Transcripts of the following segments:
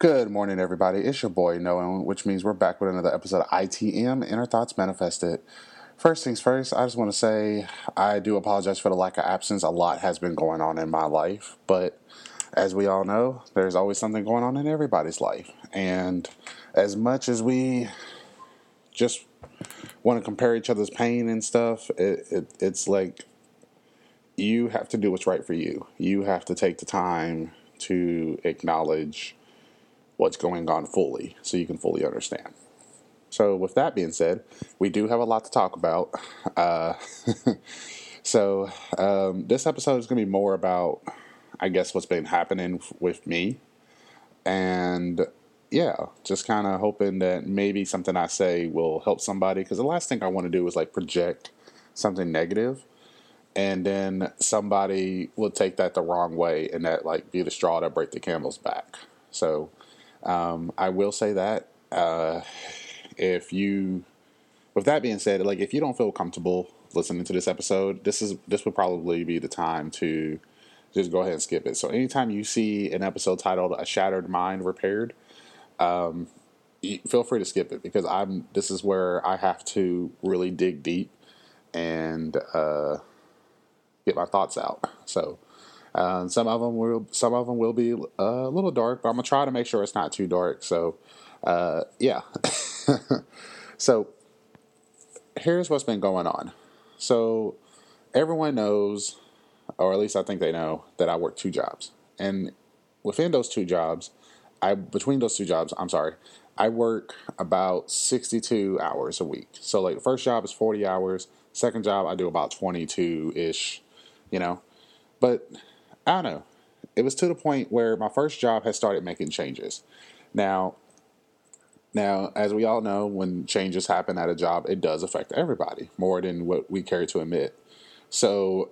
Good morning, everybody. It's your boy Noah, which means we're back with another episode of ITM Inner Thoughts Manifested. First things first, I just want to say I do apologize for the lack of absence. A lot has been going on in my life, but as we all know, there's always something going on in everybody's life. And as much as we just want to compare each other's pain and stuff, it, it, it's like you have to do what's right for you. You have to take the time to acknowledge what's going on fully so you can fully understand. So, with that being said, we do have a lot to talk about. Uh, so, um, this episode is going to be more about, I guess, what's been happening with me. And yeah, just kind of hoping that maybe something I say will help somebody. Because the last thing I want to do is like project something negative and then somebody will take that the wrong way and that like be the straw that break the camel's back. So um, I will say that uh, if you, with that being said, like if you don't feel comfortable listening to this episode, this is this would probably be the time to just go ahead and skip it. So anytime you see an episode titled "A Shattered Mind Repaired," um, feel free to skip it because I'm. This is where I have to really dig deep and. Uh, get my thoughts out. So uh, some of them will some of them will be uh, a little dark, but I'm gonna try to make sure it's not too dark. So uh, yeah. so here's what's been going on. So everyone knows, or at least I think they know, that I work two jobs, and within those two jobs, I between those two jobs, I'm sorry, I work about 62 hours a week. So like first job is 40 hours. Second job I do about 22 ish you know. But I don't know. It was to the point where my first job had started making changes. Now, now, as we all know, when changes happen at a job, it does affect everybody more than what we care to admit. So,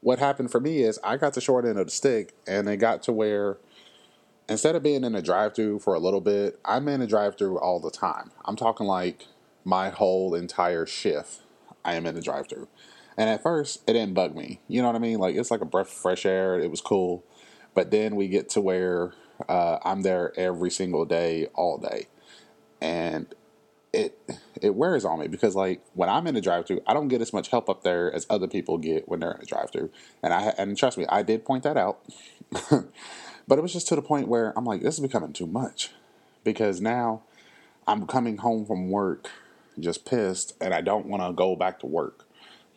what happened for me is I got the short end of the stick, and it got to where instead of being in a drive-through for a little bit, I'm in a drive-through all the time. I'm talking like my whole entire shift. I am in the drive-through. And at first, it didn't bug me. You know what I mean? Like it's like a breath of fresh air. It was cool. But then we get to where uh, I'm there every single day, all day, and it it wears on me because like when I'm in the drive-through, I don't get as much help up there as other people get when they're in the drive-through. And I and trust me, I did point that out. but it was just to the point where I'm like, this is becoming too much because now I'm coming home from work just pissed, and I don't want to go back to work.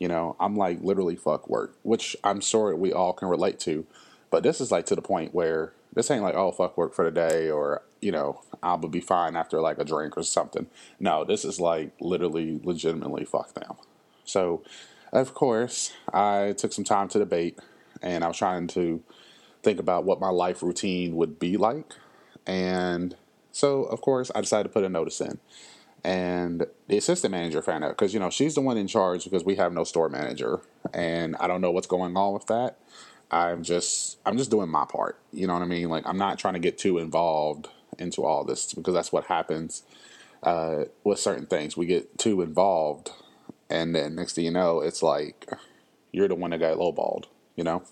You know, I'm like literally fuck work, which I'm sure we all can relate to. But this is like to the point where this ain't like, oh, fuck work for the day or, you know, I'll be fine after like a drink or something. No, this is like literally, legitimately fuck them. So, of course, I took some time to debate and I was trying to think about what my life routine would be like. And so, of course, I decided to put a notice in and the assistant manager found out because you know she's the one in charge because we have no store manager and i don't know what's going on with that. I'm just i'm just doing my part you know what i mean? Like i'm not trying to get too involved into all this because that's what happens uh, with certain things. We get too involved and then next thing you know it's like you're the one that got lowballed you know?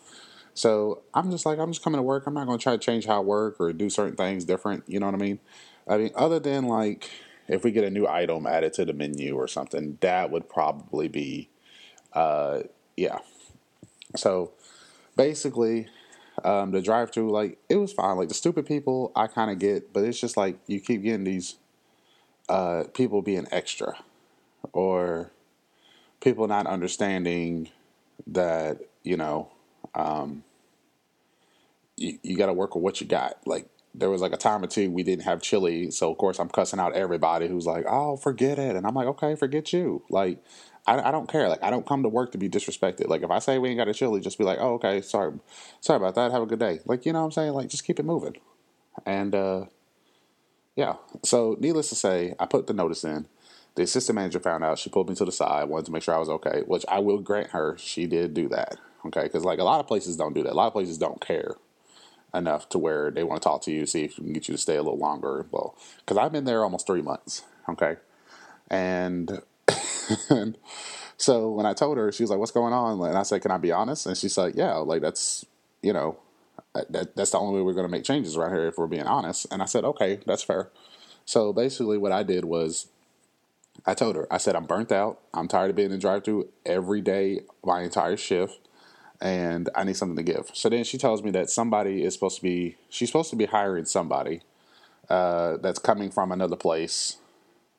So i'm just like i'm just coming to work. I'm not going to try to change how i work or do certain things different you know what i mean? I mean other than like if we get a new item added to the menu or something, that would probably be, uh, yeah. So basically, um, the drive through, like, it was fine. Like, the stupid people, I kind of get, but it's just like you keep getting these uh, people being extra or people not understanding that, you know, um, you, you got to work with what you got. Like, there was like a time or two we didn't have chili, so of course I'm cussing out everybody who's like, "Oh, forget it," and I'm like, "Okay, forget you." Like, I, I don't care. Like, I don't come to work to be disrespected. Like, if I say we ain't got a chili, just be like, "Oh, okay, sorry, sorry about that. Have a good day." Like, you know what I'm saying? Like, just keep it moving. And uh, yeah. So, needless to say, I put the notice in. The assistant manager found out. She pulled me to the side, wanted to make sure I was okay, which I will grant her. She did do that. Okay, because like a lot of places don't do that. A lot of places don't care enough to where they want to talk to you, see if we can get you to stay a little longer. Well, because I've been there almost three months, okay, and, and so when I told her, she was like, "What's going on?" And I said, "Can I be honest?" And she's like, "Yeah, like that's you know, that, that's the only way we're going to make changes around here if we're being honest. And I said, okay, that's fair. So basically, what I did was I told her, I said, I'm burnt out. I'm tired of being in drive through every day, my entire shift, and I need something to give. So then she tells me that somebody is supposed to be, she's supposed to be hiring somebody uh, that's coming from another place,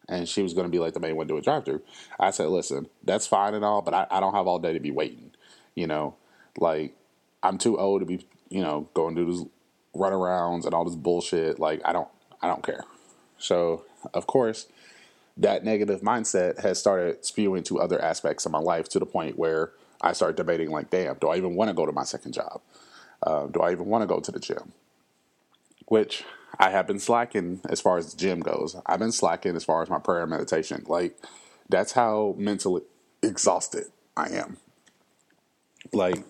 and she was going to be like the main one doing drive through. I said, listen, that's fine and all, but I, I don't have all day to be waiting. You know, like I'm too old to be, you know, going to this runarounds and all this bullshit. Like I don't, I don't care. So of course that negative mindset has started spewing to other aspects of my life to the point where I start debating, like, damn, do I even want to go to my second job? Uh, do I even want to go to the gym? Which I have been slacking as far as the gym goes. I've been slacking as far as my prayer and meditation. Like, that's how mentally exhausted I am. Like,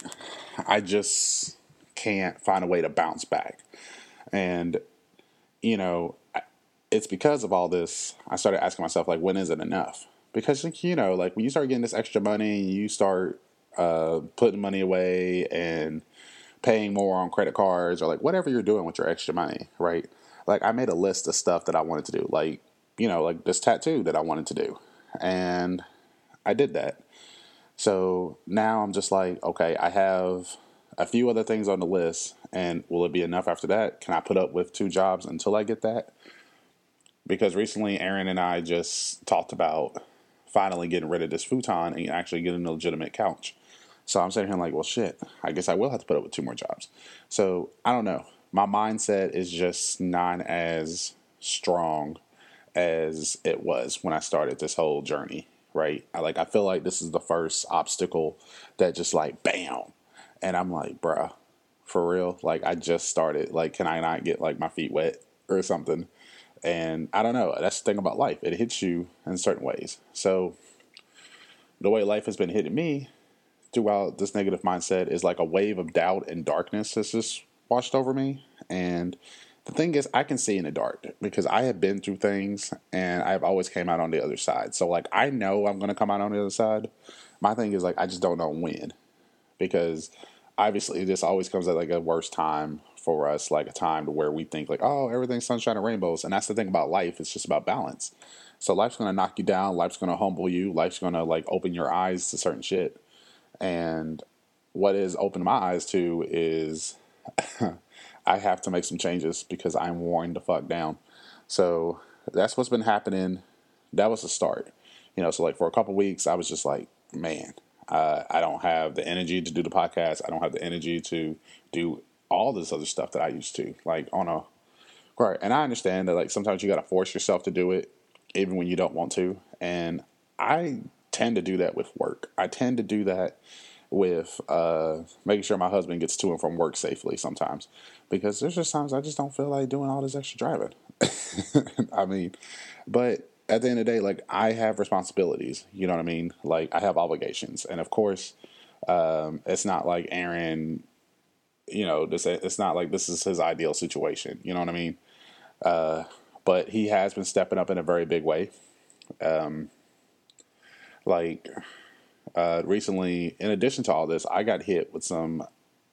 I just can't find a way to bounce back. And, you know, it's because of all this, I started asking myself, like, when is it enough? Because, like, you know, like when you start getting this extra money, you start uh, putting money away and paying more on credit cards or like whatever you're doing with your extra money, right? Like, I made a list of stuff that I wanted to do, like, you know, like this tattoo that I wanted to do. And I did that. So now I'm just like, okay, I have a few other things on the list, and will it be enough after that? Can I put up with two jobs until I get that? because recently Aaron and I just talked about finally getting rid of this futon and actually getting a legitimate couch. So I'm sitting here like, well, shit, I guess I will have to put up with two more jobs. So I don't know. My mindset is just not as strong as it was when I started this whole journey, right? I like I feel like this is the first obstacle that just like bam. And I'm like, bruh, for real? Like I just started. Like, can I not get like my feet wet or something? And I don't know. That's the thing about life. It hits you in certain ways. So the way life has been hitting me throughout this negative mindset is like a wave of doubt and darkness has just washed over me. And the thing is, I can see in the dark because I have been through things and I've always came out on the other side. So like I know I'm going to come out on the other side. My thing is like I just don't know when because obviously this always comes at like a worse time for us like a time to where we think like, oh, everything's sunshine and rainbows. And that's the thing about life. It's just about balance. So life's gonna knock you down. Life's gonna humble you. Life's gonna like open your eyes to certain shit. And what has opened my eyes to is I have to make some changes because I'm worn the fuck down. So that's what's been happening. That was the start. You know, so like for a couple weeks, I was just like, man, uh, I don't have the energy to do the podcast. I don't have the energy to do all this other stuff that I used to, like on a right. And I understand that like sometimes you got to force yourself to do it, even when you don't want to. And I tend to do that with work. I tend to do that with uh, making sure my husband gets to and from work safely sometimes, because there's just times I just don't feel like doing all this extra driving. I mean, but at the end of the day, like I have responsibilities. You know what I mean? Like I have obligations, and of course, um, it's not like Aaron you know, this it's not like this is his ideal situation. You know what I mean? Uh, but he has been stepping up in a very big way. Um, like uh, recently, in addition to all this, I got hit with some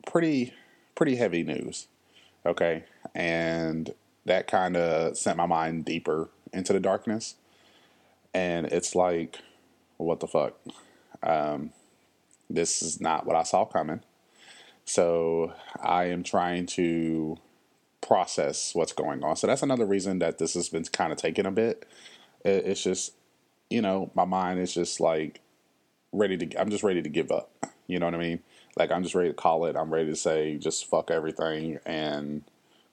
pretty pretty heavy news. Okay, and that kind of sent my mind deeper into the darkness. And it's like, what the fuck? Um, this is not what I saw coming. So I am trying to process what's going on. So that's another reason that this has been kind of taking a bit. It's just, you know, my mind is just like ready to, I'm just ready to give up. You know what I mean? Like I'm just ready to call it. I'm ready to say just fuck everything and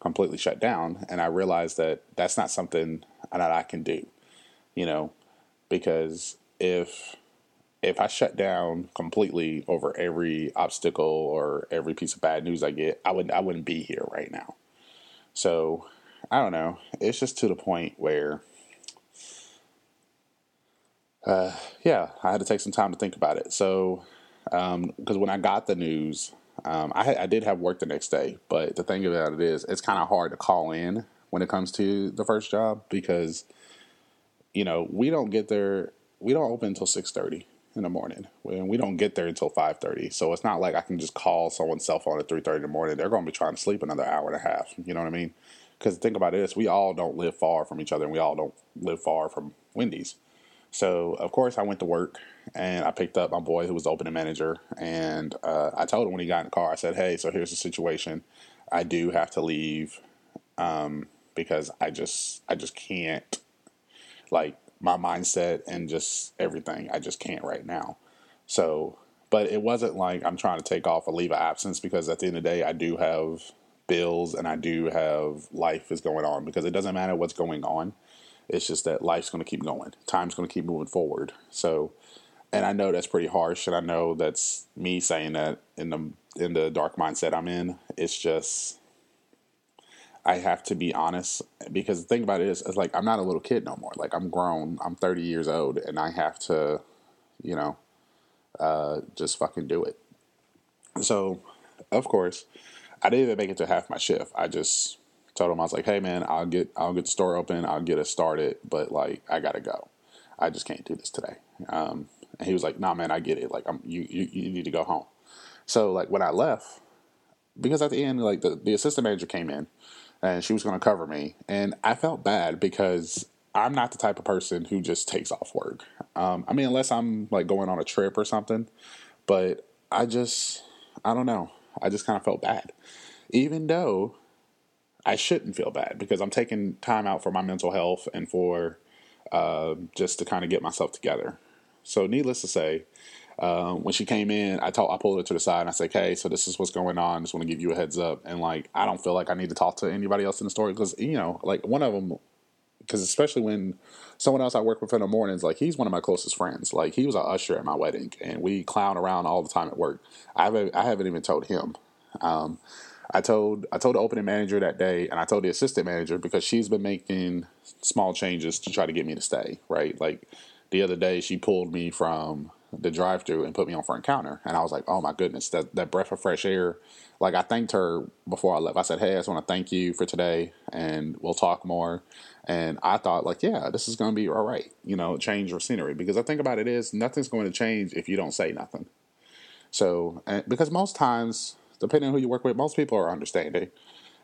completely shut down. And I realize that that's not something that I can do, you know, because if if I shut down completely over every obstacle or every piece of bad news I get, I wouldn't I wouldn't be here right now. So I don't know. It's just to the point where, uh, yeah, I had to take some time to think about it. So because um, when I got the news, um, I, I did have work the next day. But the thing about it is, it's kind of hard to call in when it comes to the first job because you know we don't get there. We don't open until six thirty in the morning. And we don't get there until five thirty. So it's not like I can just call someone's cell phone at three thirty in the morning. They're going to be trying to sleep another hour and a half. You know what I mean? Because think about this: we all don't live far from each other, and we all don't live far from Wendy's. So of course I went to work and I picked up my boy who was the opening manager, and uh, I told him when he got in the car, I said, "Hey, so here's the situation. I do have to leave um, because I just I just can't like my mindset and just everything. I just can't right now. So, but it wasn't like I'm trying to take off a leave of absence because at the end of the day, I do have bills and I do have life is going on because it doesn't matter what's going on. It's just that life's going to keep going. Time's going to keep moving forward. So, and I know that's pretty harsh, and I know that's me saying that in the in the dark mindset I'm in. It's just I have to be honest because the thing about it is, it's like I'm not a little kid no more. Like I'm grown. I'm 30 years old, and I have to, you know, uh, just fucking do it. So, of course, I didn't even make it to half my shift. I just told him I was like, "Hey, man, I'll get I'll get the store open. I'll get it started, but like I gotta go. I just can't do this today." Um, and he was like, "Nah, man, I get it. Like I'm you you, you need to go home." So like when I left, because at the end, like the, the assistant manager came in and she was going to cover me. And I felt bad because I'm not the type of person who just takes off work. Um, I mean, unless I'm like going on a trip or something, but I just, I don't know. I just kind of felt bad. Even though I shouldn't feel bad because I'm taking time out for my mental health and for uh, just to kind of get myself together. So, needless to say, um, when she came in, I told I pulled her to the side and I said, "Hey, so this is what's going on. Just want to give you a heads up." And like, I don't feel like I need to talk to anybody else in the story because you know, like one of them, because especially when someone else I work with in the mornings, like he's one of my closest friends. Like he was an usher at my wedding, and we clown around all the time at work. I haven't I haven't even told him. Um, I told I told the opening manager that day, and I told the assistant manager because she's been making small changes to try to get me to stay. Right, like the other day she pulled me from the drive through and put me on front counter. And I was like, oh my goodness, that, that breath of fresh air. Like I thanked her before I left. I said, hey, I just want to thank you for today and we'll talk more. And I thought like, yeah, this is going to be all right. You know, change your scenery because I think about it is nothing's going to change if you don't say nothing. So, because most times, depending on who you work with, most people are understanding.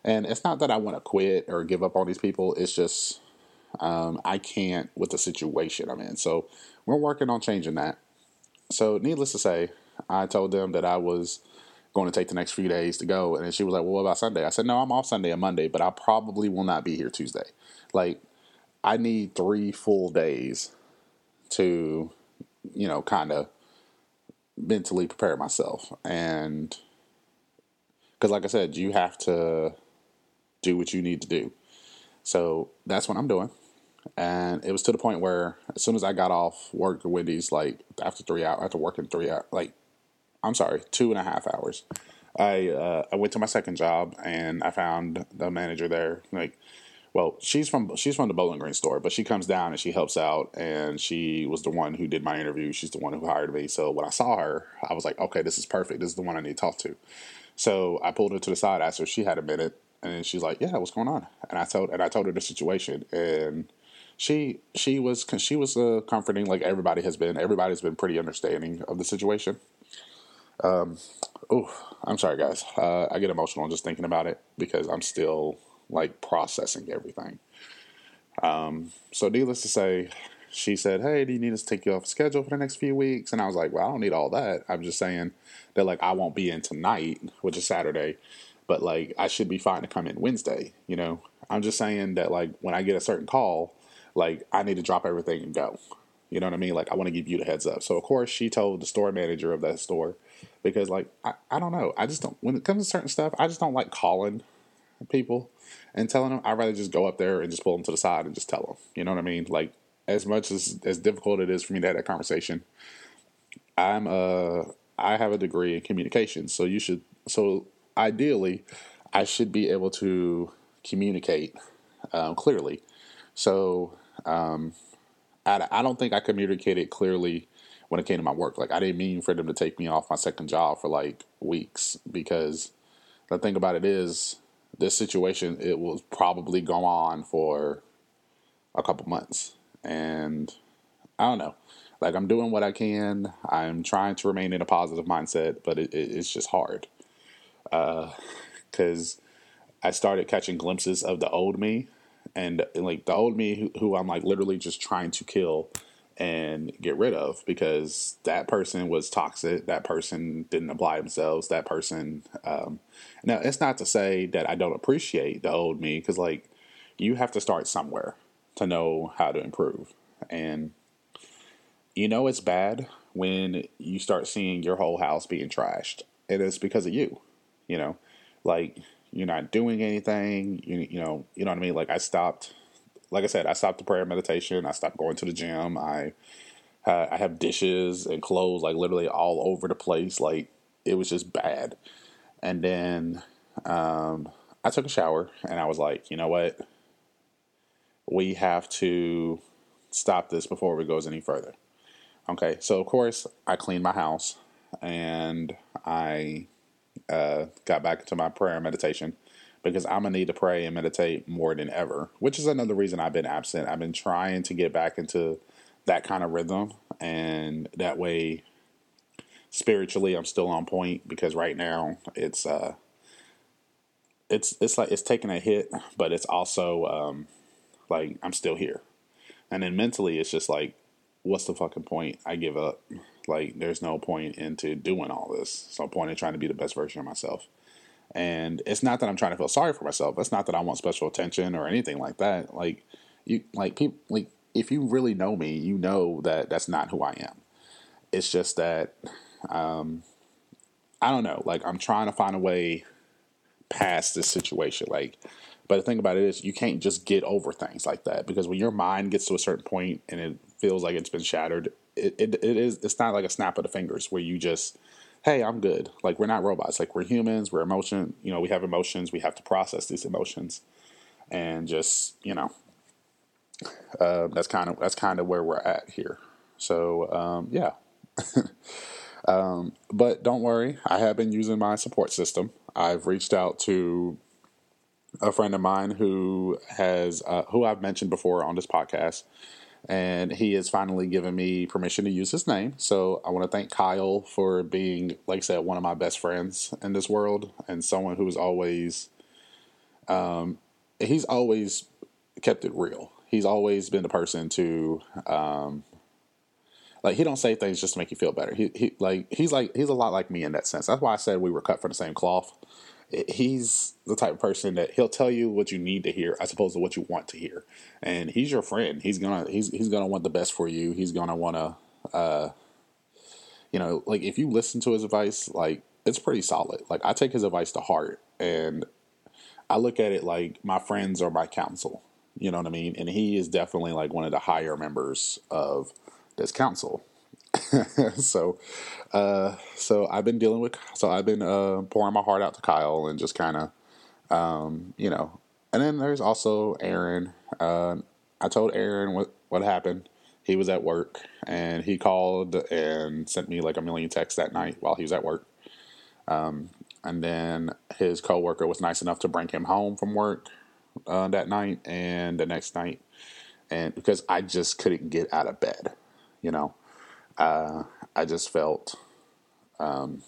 And it's not that I want to quit or give up on these people. It's just um, I can't with the situation I'm in. So we're working on changing that. So, needless to say, I told them that I was going to take the next few days to go. And she was like, Well, what about Sunday? I said, No, I'm off Sunday and Monday, but I probably will not be here Tuesday. Like, I need three full days to, you know, kind of mentally prepare myself. And because, like I said, you have to do what you need to do. So that's what I'm doing. And it was to the point where as soon as I got off work at Wendy's, like after three hours, after working three hours, like I'm sorry, two and a half hours, I uh, I went to my second job and I found the manager there. Like, well, she's from she's from the Bowling Green store, but she comes down and she helps out, and she was the one who did my interview. She's the one who hired me. So when I saw her, I was like, okay, this is perfect. This is the one I need to talk to. So I pulled her to the side, asked her if she had a minute, and she's like, yeah, what's going on? And I told and I told her the situation and she she was she was uh, comforting like everybody has been. Everybody's been pretty understanding of the situation. Um, oh, I'm sorry, guys. Uh, I get emotional just thinking about it because I'm still like processing everything. Um, so, needless to say, she said, "Hey, do you need us to take you off schedule for the next few weeks?" And I was like, "Well, I don't need all that. I'm just saying that like I won't be in tonight, which is Saturday, but like I should be fine to come in Wednesday. You know, I'm just saying that like when I get a certain call." like I need to drop everything and go. You know what I mean? Like I want to give you the heads up. So of course she told the store manager of that store because like I, I don't know. I just don't when it comes to certain stuff, I just don't like calling people and telling them. I'd rather just go up there and just pull them to the side and just tell them. You know what I mean? Like as much as as difficult it is for me to have that conversation, I'm uh I have a degree in communication, so you should so ideally I should be able to communicate um, clearly. So um, I, I don't think I communicated clearly when it came to my work. Like I didn't mean for them to take me off my second job for like weeks because the thing about it is this situation it will probably go on for a couple months and I don't know. Like I'm doing what I can. I'm trying to remain in a positive mindset, but it, it, it's just hard. Because uh, I started catching glimpses of the old me, and like the old me who, who I'm like literally just trying to kill and get rid of because that person was toxic. That person didn't apply themselves. That person. Um, now, it's not to say that I don't appreciate the old me because, like, you have to start somewhere to know how to improve. And you know it's bad when you start seeing your whole house being trashed. And it's because of you. You know, like you're not doing anything. You you know you know what I mean. Like I stopped. Like I said, I stopped the prayer meditation. I stopped going to the gym. I I have dishes and clothes like literally all over the place. Like it was just bad. And then um, I took a shower and I was like, you know what? We have to stop this before it goes any further. Okay, so of course I cleaned my house and I uh, got back into my prayer and meditation because I'm gonna need to pray and meditate more than ever, which is another reason I've been absent. I've been trying to get back into that kind of rhythm, and that way, spiritually, I'm still on point because right now it's uh, it's it's like it's taking a hit, but it's also um, like I'm still here, and then mentally, it's just like, what's the fucking point? I give up. Like, there's no point into doing all this. There's no point in trying to be the best version of myself. And it's not that I'm trying to feel sorry for myself. It's not that I want special attention or anything like that. Like you, like people, like if you really know me, you know that that's not who I am. It's just that um, I don't know. Like I'm trying to find a way past this situation. Like, but the thing about it is, you can't just get over things like that because when your mind gets to a certain point and it feels like it's been shattered, it, it, it is. It's not like a snap of the fingers where you just hey, I'm good. Like we're not robots. Like we're humans. We're emotion. You know, we have emotions. We have to process these emotions, and just you know, uh, that's kind of that's kind of where we're at here. So um, yeah. um, but don't worry, I have been using my support system. I've reached out to a friend of mine who has uh, who I've mentioned before on this podcast and he has finally given me permission to use his name. So I want to thank Kyle for being, like I said, one of my best friends in this world, and someone who's always, um, he's always kept it real. He's always been the person to, um, like he don't say things just to make you feel better. He he like he's like he's a lot like me in that sense. That's why I said we were cut from the same cloth he's the type of person that he'll tell you what you need to hear as opposed to what you want to hear. And he's your friend. He's gonna he's he's gonna want the best for you. He's gonna want to uh you know like if you listen to his advice like it's pretty solid. Like i take his advice to heart and i look at it like my friends are my counsel. You know what i mean? And he is definitely like one of the higher members of this council so, uh, so I've been dealing with, so I've been uh, pouring my heart out to Kyle and just kind of, um, you know, and then there's also Aaron. Uh, I told Aaron what what happened. He was at work and he called and sent me like a million texts that night while he was at work. Um, and then his coworker was nice enough to bring him home from work uh, that night and the next night, and because I just couldn't get out of bed, you know uh, I just felt um,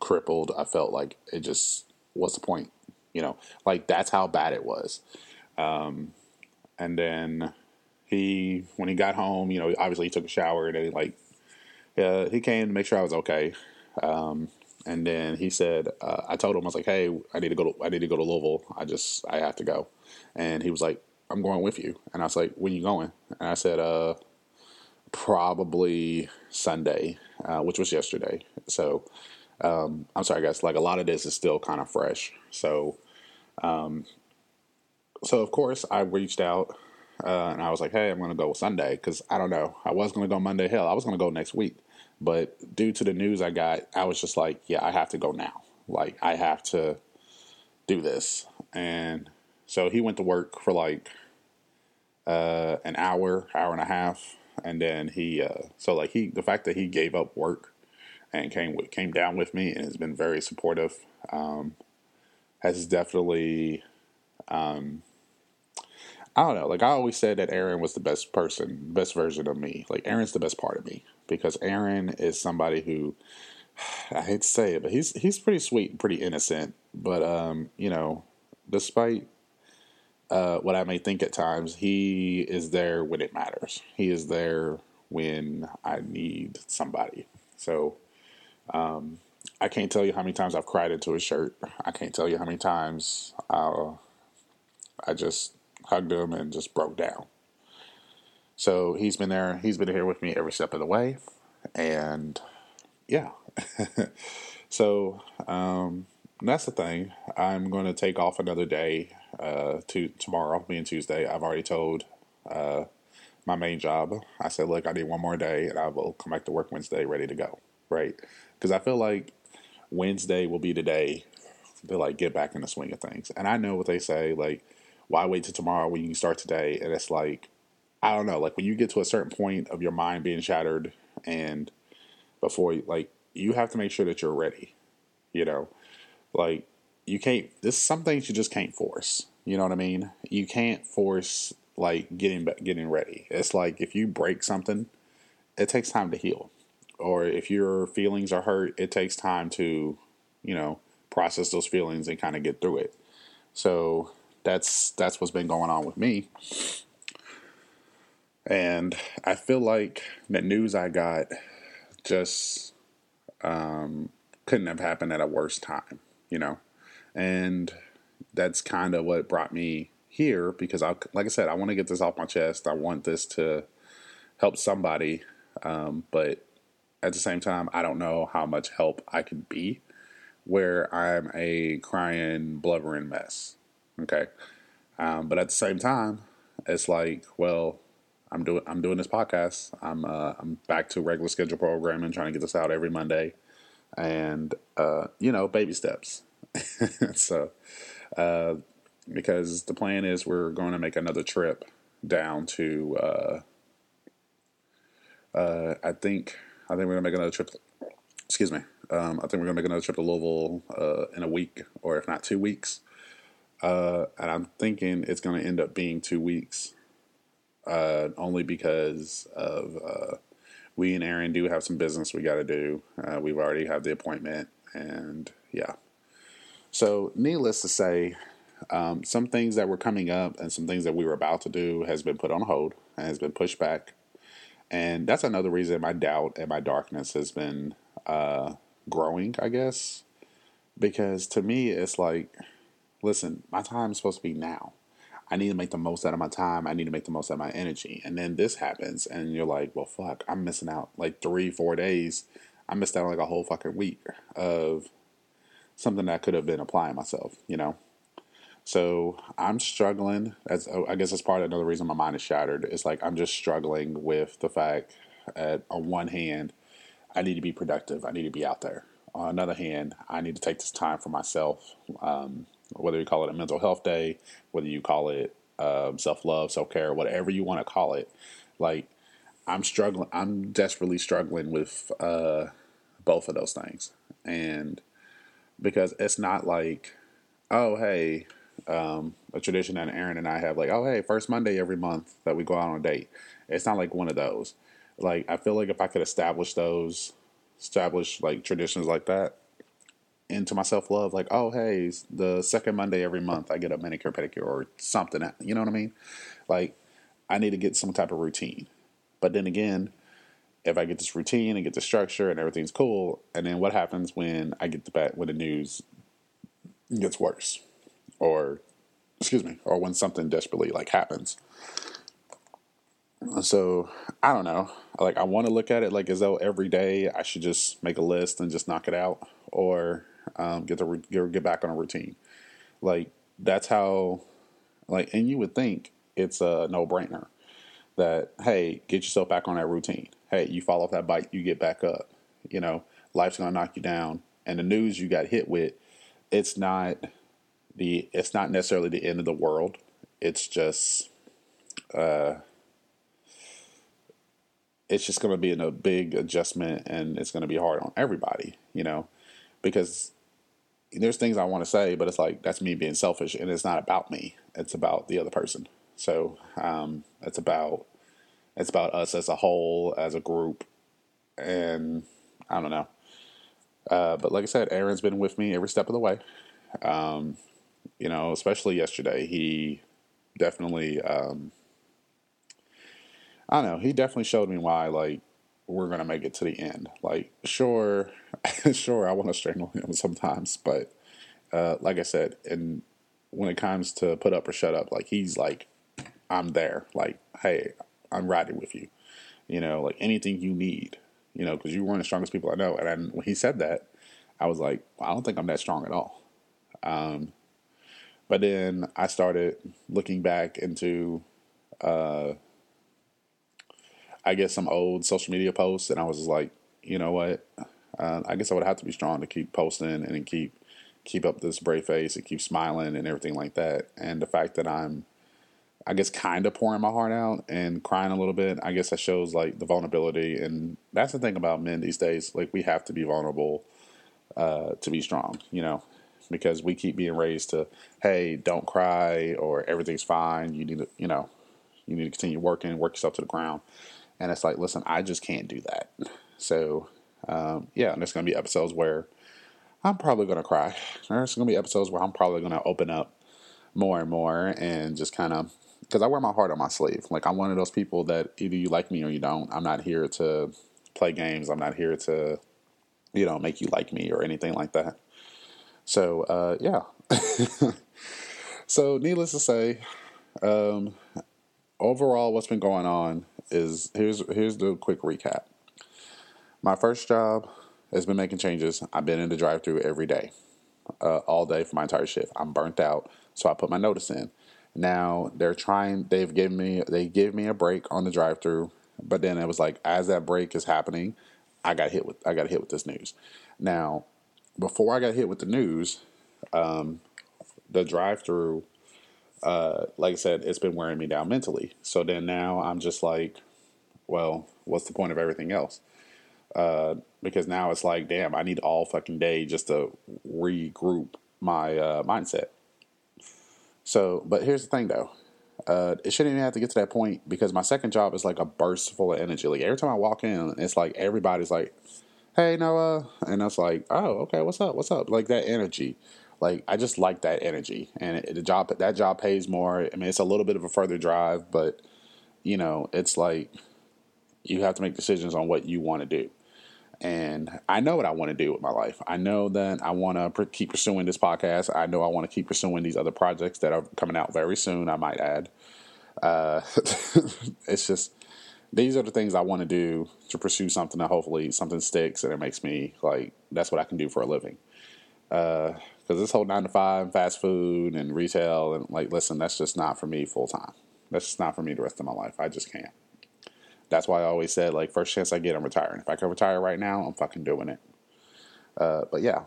crippled. I felt like it just what's the point? You know, like that's how bad it was. Um, and then he, when he got home, you know, obviously he took a shower and then he like, uh, he came to make sure I was okay. Um, and then he said, uh, I told him I was like, hey, I need to go to I need to go to Louisville. I just I have to go. And he was like, I'm going with you. And I was like, when you going? And I said, uh, probably Sunday, uh, which was yesterday. So um, I'm sorry, guys. Like a lot of this is still kind of fresh. So, um, so of course I reached out uh, and I was like, "Hey, I'm to go Sunday because I don't know. I was to go Monday. Hell, I was to go next week, but due to the news I got, I was just like, yeah, I have to go now. Like I have to do this." And so he went to work for like uh, an hour, hour and a half, and then he uh, so like he the fact that he gave up work and came with, came down with me and has been very supportive um, has definitely um, I don't know. Like I always said that Aaron was the best person, best version of me. Like Aaron's the best part of me because Aaron is somebody who I hate to say it, but he's he's pretty sweet and pretty innocent. But um, you know, despite uh, what I may think at times, he is there when it matters. He is there when I need somebody. So um, I can't tell you how many times I've cried into his shirt. I can't tell you how many times I'll, I just hugged him and just broke down. So he's been there. He's been here with me every step of the way, and yeah. so um, that's the thing. I'm going to take off another day uh, to tomorrow, being Tuesday. I've already told uh, my main job. I said, look, I need one more day, and I will come back to work Wednesday, ready to go. Right? Because I feel like Wednesday will be the day to like get back in the swing of things. And I know what they say, like, why wait till tomorrow when you can start today? And it's like, I don't know, like when you get to a certain point of your mind being shattered, and before, like, you have to make sure that you're ready. You know, like you can't. This is some things you just can't force. You know what I mean? You can't force like getting getting ready. It's like if you break something, it takes time to heal. Or if your feelings are hurt, it takes time to, you know, process those feelings and kind of get through it. So that's that's what's been going on with me. And I feel like the news I got just um, couldn't have happened at a worse time, you know. And that's kind of what brought me here because I, like I said, I want to get this off my chest. I want this to help somebody, um, but at the same time, I don't know how much help I can be. Where I'm a crying, blubbering mess. Okay, um, but at the same time, it's like, well, I'm doing I'm doing this podcast. I'm uh, I'm back to regular schedule programming, trying to get this out every Monday, and uh, you know, baby steps. so, uh, because the plan is we're going to make another trip down to. Uh, uh, I think I think we're gonna make another trip. Excuse me. Um, I think we're gonna make another trip to Louisville uh, in a week, or if not two weeks. Uh, and I'm thinking it's gonna end up being two weeks, uh, only because of we and Aaron do have some business we got to do. We've already had the appointment, and yeah. So, needless to say, um, some things that were coming up and some things that we were about to do has been put on hold and has been pushed back. And that's another reason my doubt and my darkness has been uh, growing, I guess. Because to me, it's like, listen, my time is supposed to be now. I need to make the most out of my time. I need to make the most out of my energy. And then this happens, and you're like, well, fuck, I'm missing out like three, four days. I missed out on like a whole fucking week of something that could have been applying myself, you know? So I'm struggling. As oh, I guess that's part of another reason my mind is shattered. It's like I'm just struggling with the fact that on one hand, I need to be productive. I need to be out there. On another hand, I need to take this time for myself. Um, whether you call it a mental health day, whether you call it um, self love, self care, whatever you want to call it. Like I'm struggling. I'm desperately struggling with uh, both of those things, and because it's not like, oh hey, um, a tradition that Aaron and I have, like, oh, hey, first Monday every month that we go out on a date. It's not like one of those. Like, I feel like if I could establish those, establish like traditions like that into my self love, like, oh, hey, the second Monday every month I get a manicure, pedicure, or something. You know what I mean? Like, I need to get some type of routine. But then again, if I get this routine and get the structure and everything's cool, and then what happens when I get the back when the news gets worse? or excuse me, or when something desperately like happens. So I don't know. Like I want to look at it like as though every day I should just make a list and just knock it out, or um, get the get back on a routine. Like that's how, like, and you would think it's a no brainer that hey, get yourself back on that routine. Hey, you fall off that bike, you get back up. You know, life's gonna knock you down, and the news you got hit with, it's not the it's not necessarily the end of the world. It's just uh, it's just going to be in a big adjustment, and it's going to be hard on everybody, you know, because there's things I want to say, but it's like that's me being selfish, and it's not about me. It's about the other person, So um, it's about it's about us as a whole, as a group, and I don't know. Uh, but like I said, Aaron's been with me every step of the way. Um, you know, especially yesterday, he definitely, um, I don't know, he definitely showed me why, like, we're gonna make it to the end. Like, sure, sure, I want to strangle him sometimes, but uh, like I said, and when it comes to put up or shut up, like he's like, I'm there. Like, hey, I'm riding with you. You know, like anything you need. You know, because you're one of the strongest people I know. And I, when he said that, I was like, I don't think I'm that strong at all. Um, but then I started looking back into, uh, I guess, some old social media posts, and I was like, you know what? Uh, I guess I would have to be strong to keep posting and keep keep up this brave face and keep smiling and everything like that. And the fact that I'm, I guess, kind of pouring my heart out and crying a little bit, I guess that shows like the vulnerability. And that's the thing about men these days. Like we have to be vulnerable uh, to be strong, you know, because we keep being raised to, hey, don't cry or everything's fine. You need to, you know, you need to continue working, work yourself to the ground. And it's like, listen, I just can't do that. So, um, yeah, and there's going to be episodes where I'm probably going to cry. There's going to be episodes where I'm probably going to open up more and more and just kind of, because I wear my heart on my sleeve. Like, I'm one of those people that either you like me or you don't. I'm not here to play games. I'm not here to, you know, make you like me or anything like that. So, uh, yeah. so, needless to say, um, overall, what's been going on is here's here's the quick recap. My first job has been making changes. I've been in the drive-through every day, uh, all day for my entire shift. I'm burnt out, so I put my notice in. Now they're trying. They've given me they give me a break on the drive-through, but then it was like as that break is happening, I got hit with I got hit with this news. Now, before I got hit with the news, um, the drive-through uh, like I said, it's been wearing me down mentally. So then now I'm just like, well, what's the point of everything else? Uh, because now it's like, damn, I need all fucking day just to regroup my uh, mindset. So, but here's the thing though. Uh, it shouldn't even have to get to that point because my second job is like a burst full of energy. Like every time I walk in, it's like everybody's like, "Hey Noah," and I was like, "Oh, okay, what's up? What's up?" Like that energy. Like I just like that energy, and it, the job that job pays more. I mean, it's a little bit of a further drive, but you know, it's like you have to make decisions on what you want to do. And I know what I want to do with my life. I know that I want to pr- keep pursuing this podcast. I know I want to keep pursuing these other projects that are coming out very soon. I might add. Uh, it's just these are the things I want to do to pursue something that hopefully something sticks and it makes me like that's what I can do for a living. Uh, because this whole nine to five, fast food and retail, and like, listen, that's just not for me full time. That's just not for me the rest of my life. I just can't. That's why I always said, like, first chance I get, I'm retiring. If I can retire right now, I'm fucking doing it. Uh, but yeah,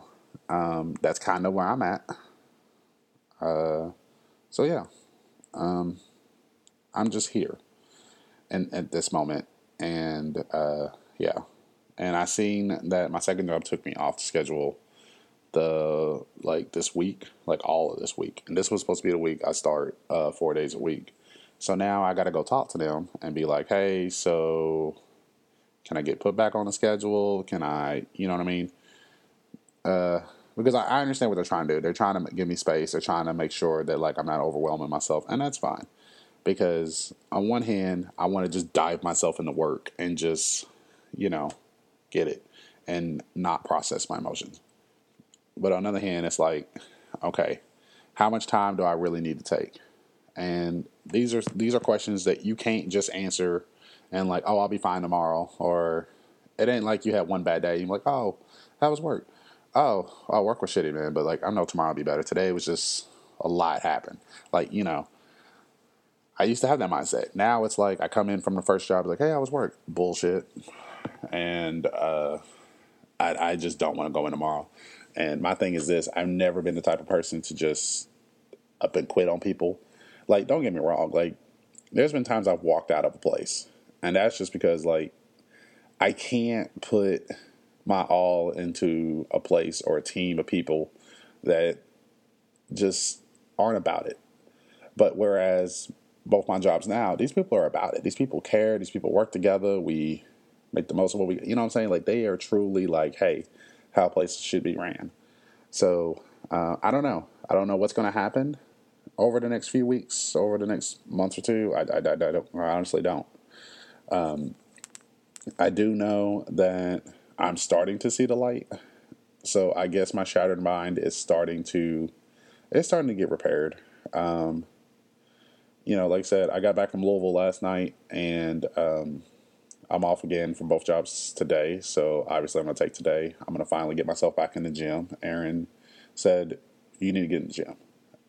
um, that's kind of where I'm at. Uh, so yeah, um, I'm just here, and at this moment, and uh, yeah, and I seen that my second job took me off the schedule the like this week, like all of this week. And this was supposed to be the week I start uh, four days a week. So now I got to go talk to them and be like, hey, so can I get put back on the schedule? Can I, you know what I mean? Uh, because I, I understand what they're trying to do. They're trying to give me space. They're trying to make sure that like I'm not overwhelming myself, and that's fine. Because on one hand, I want to just dive myself into work and just, you know, get it and not process my emotions. But on the other hand, it's like, okay, how much time do I really need to take? And these are these are questions that you can't just answer and like, oh, I'll be fine tomorrow, or it ain't like you had one bad day. You're like, oh, how was work? Oh, oh, work was shitty, man. But like, I know tomorrow will be better. Today was just a lot happened. Like, you know, I used to have that mindset. Now it's like I come in from the first job, like, hey, I was work? Bullshit. And uh, I, I just don't want to go in tomorrow. And my thing is this I've never been the type of person to just up and quit on people. Like, don't get me wrong, like, there's been times I've walked out of a place. And that's just because, like, I can't put my all into a place or a team of people that just aren't about it. But whereas both my jobs now, these people are about it. These people care. These people work together. We make the most of what we, you know what I'm saying? Like they are truly like, hey, how places should be ran. So uh, I don't know. I don't know what's going to happen over the next few weeks, over the next month or two. I, I, I, don't, I honestly don't. Um, I do know that I'm starting to see the light. So I guess my shattered mind is starting to, it's starting to get repaired. Um, you know, like I said, I got back from Louisville last night and um, I'm off again from both jobs today. So obviously, I'm going to take today. I'm going to finally get myself back in the gym. Aaron said, You need to get in the gym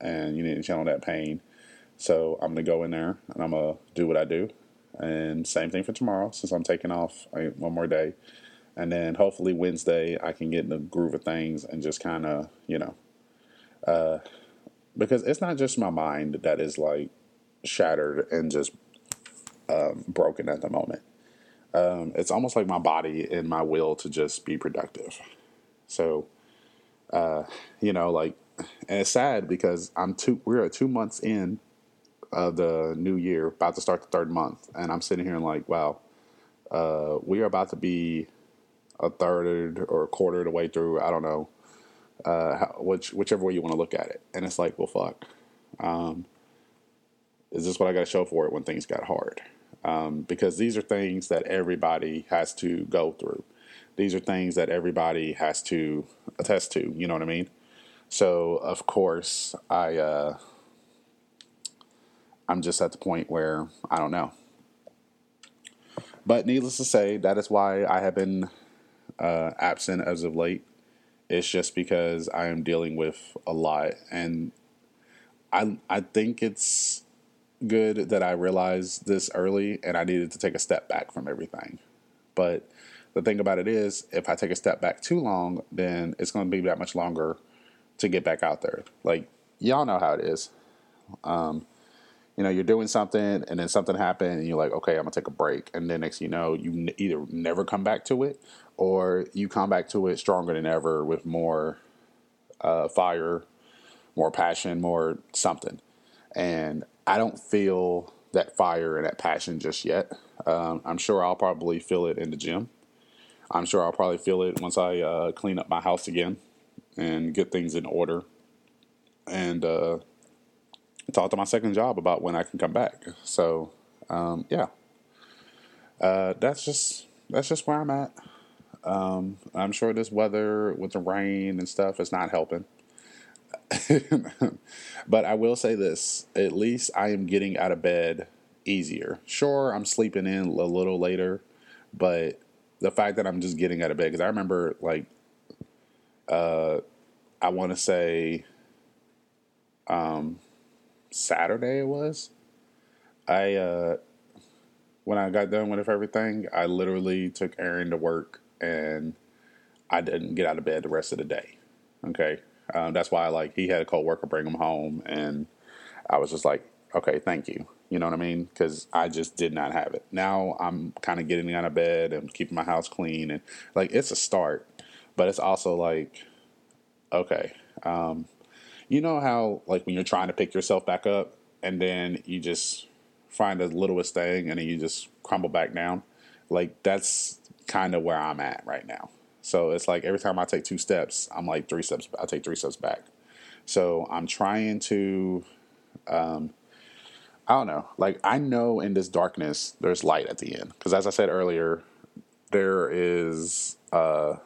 and you need to channel that pain. So I'm to go in there and I'm to do what I do. And same thing for tomorrow since I'm taking off one more day. And then hopefully Wednesday I can get in the groove of things and just kind of, you know, uh, because it's not just my mind that is like shattered and just um, broken at the moment. Um, it's almost like my body and my will to just be productive. So, uh, you know, like, and it's sad because I'm two. We're two months in of the new year, about to start the third month, and I'm sitting here and like, wow, uh, we are about to be a third or a quarter of the way through. I don't know, uh, how, which whichever way you want to look at it, and it's like, well, fuck. Um, is this what I got to show for it when things got hard? Um, because these are things that everybody has to go through. These are things that everybody has to attest to. You know what I mean? So of course I uh, I'm just at the point where I don't know. But needless to say, that is why I have been uh, absent as of late. It's just because I am dealing with a lot, and I I think it's good that I realized this early and I needed to take a step back from everything. But the thing about it is, if I take a step back too long, then it's going to be that much longer to get back out there. Like, y'all know how it is. Um, you know, you're doing something and then something happened and you're like, okay, I'm to take a break. And then next you know, you n- either never come back to it or you come back to it stronger than ever with more uh, fire, more passion, more something. And I don't feel that fire and that passion just yet. Um, I'm sure I'll probably feel it in the gym. I'm sure I'll probably feel it once I uh, clean up my house again and get things in order and uh, talk to my second job about when I can come back. So, um, yeah, uh, that's just that's just where I'm at. Um, I'm sure this weather with the rain and stuff is not helping. but I will say this at least I am getting out of bed easier. Sure, I'm sleeping in a little later, but the fact that I'm just getting out of bed, because I remember, like, uh, I want to say um, Saturday it was. I, uh, when I got done with everything, I literally took Aaron to work and I didn't get out of bed the rest of the day. Okay. Um, that's why like he had a coworker bring him home, and I was just like, okay, thank you. You know what I mean? Because I just did not have it. Now I'm kind of getting out of bed and keeping my house clean, and like it's a start, but it's also like, okay, um, you know how like when you're trying to pick yourself back up, and then you just find the littlest thing, and then you just crumble back down. Like that's kind of where I'm at right now. So it's like every time I take two steps, I'm like three steps. I take three steps back. So I'm trying to, um, I don't know. Like I know in this darkness, there's light at the end. Because as I said earlier, there is, uh,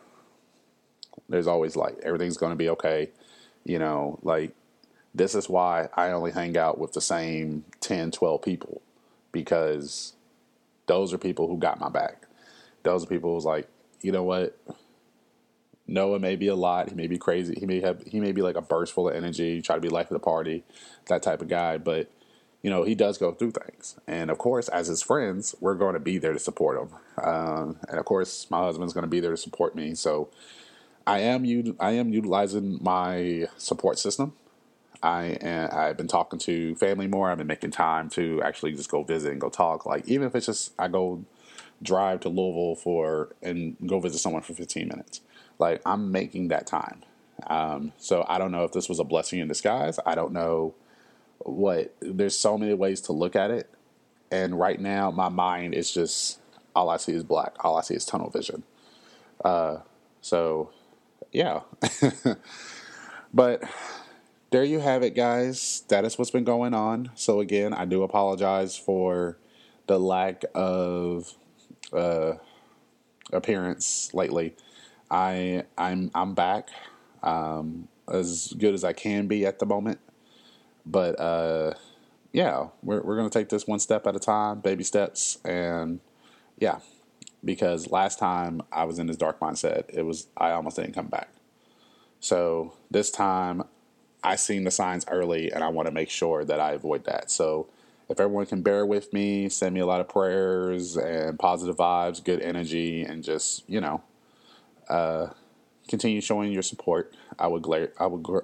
there's always light. Everything's going to be okay. You know, like this is why I only hang out with the same 10, 12 people because those are people who got my back. Those are people who's like, you know what? Noah may be a lot. He may be crazy. He may have. He may be like a burst full of energy, try to be life of the party, that type of guy. But you know, he does go through things, and of course, as his friends, we're going to be there to support him. Um, and of course, my husband's going to be there to support me. So I am I am utilizing my support system. I am, I've been talking to family more. I've been making time to actually just go visit and go talk. Like even if it's just I go drive to Louisville for and go visit someone for 15 minutes. Like I'm making that time. Um, so I don't know if this was a blessing in disguise. I don't know what there's so many ways to look at it, and right now my mind is just all I see is black. All I see is tunnel vision. Uh, so yeah, but there you have it, guys. That is what's been going on. So again, I do apologize for the lack of uh, appearance lately. I I'm I'm back um, as good as I can be at the moment, but uh, yeah, we're we're gonna take this one step at a time, baby steps, and yeah, because last time I was in this dark mindset, it was I almost didn't come back. So this time I seen the signs early, and I want to make sure that I avoid that. So if everyone can bear with me, send me a lot of prayers and positive vibes, good energy, and just you know, uh, continue showing your support. I would gla- I would gr-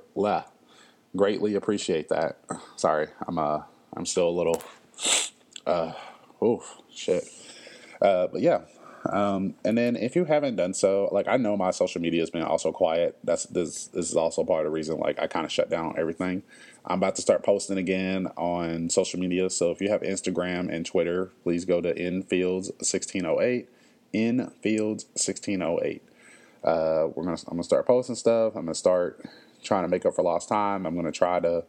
greatly appreciate that. Sorry, I'm uh I'm still a little uh oof shit. Uh, but yeah, um, and then if you haven't done so, like I know my social media has been also quiet. That's this this is also part of the reason like I kind of shut down everything. I'm about to start posting again on social media. So if you have Instagram and Twitter, please go to infields1608. Infields1608. Uh, we're gonna I'm gonna start posting stuff. I'm gonna start trying to make up for lost time. I'm gonna try to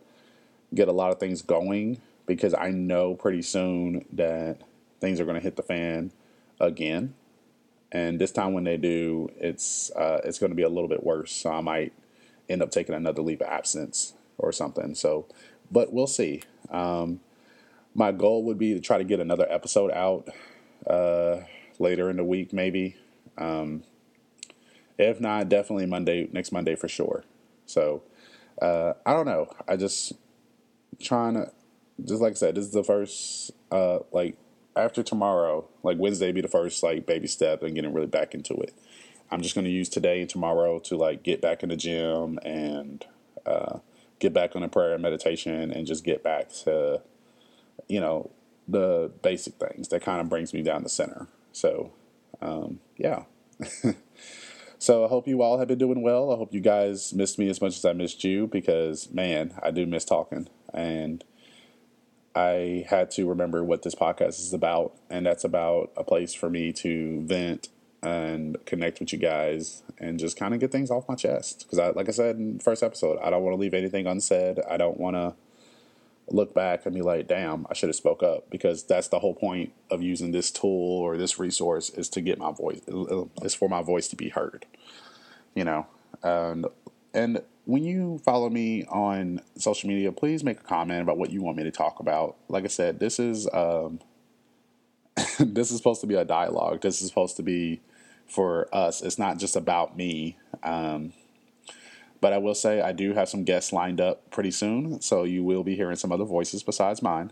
get a lot of things going because I know pretty soon that things are gonna hit the fan again and this time when they do, it's uh, it's going to be a little bit worse. So I might end up taking another leave of absence or something. So, but we'll see. Um, my goal would be to try to get another episode out uh, later in the week, maybe. Um, if not, definitely Monday, next Monday for sure. So uh, I don't know. I just trying to, just like I said, this is the first uh, like after tomorrow, like Wednesday, be the first like baby step and getting really back into it. I'm just going to use today and tomorrow to like get back in the gym and uh, get back on the prayer and meditation and just get back to, you know, the basic things that kind of brings me down the center. So, um, yeah. so I hope you all have been doing well. I hope you guys missed me as much as I missed you because, man, I do miss talking. And I had to remember what this podcast is about, and that's about a place for me to vent and connect with you guys and just kind of get things off my chest. Because, I, like I said in the first episode, I don't want to leave anything unsaid. I don't want to look back and be like, "Damn, I should have spoke up." Because that's the whole point of using this tool or this resource is to get my voice. Uh, uh, is for my voice to be heard. You know, and and when you follow me on social media, please make a comment about what you want me to talk about. Like I said, this is um, this is supposed to be a dialogue. This is supposed to be for us. It's not just about me. Um, but I will say I do have some guests lined up pretty soon, so you will be hearing some other voices besides mine.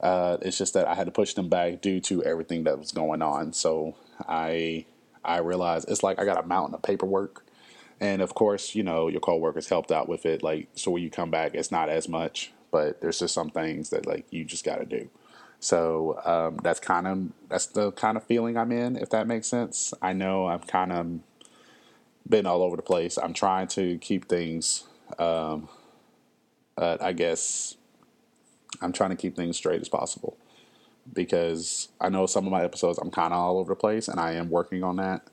Uh, it's just that I had to push them back due to everything that was going on. So I I realized it's like I got a mountain of paperwork and of course, you know, your coworkers helped out with it. Like, so when you come back, it's not as much, but there's just some things that like you just got to do. So um, that's kind of that's the kind of feeling I'm in, if that makes sense. I know I'm kind of been all over the place. I'm trying to keep things, um, uh, I guess, I'm trying to keep things straight as possible because I know some of my episodes I'm kind of all over the place, and I am working on that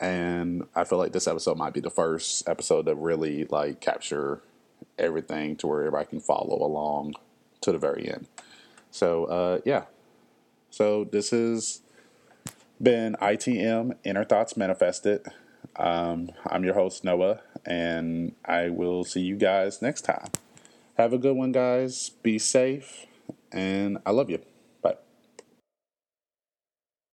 and I feel like this episode might be the first episode to really like capture everything to where everybody can follow along to the very end. So uh, yeah, so this has been ITM Inner Thoughts Manifested. Um, I'm your host Noah, and I will see you guys next time. Have a good one, guys. Be safe, and I love you.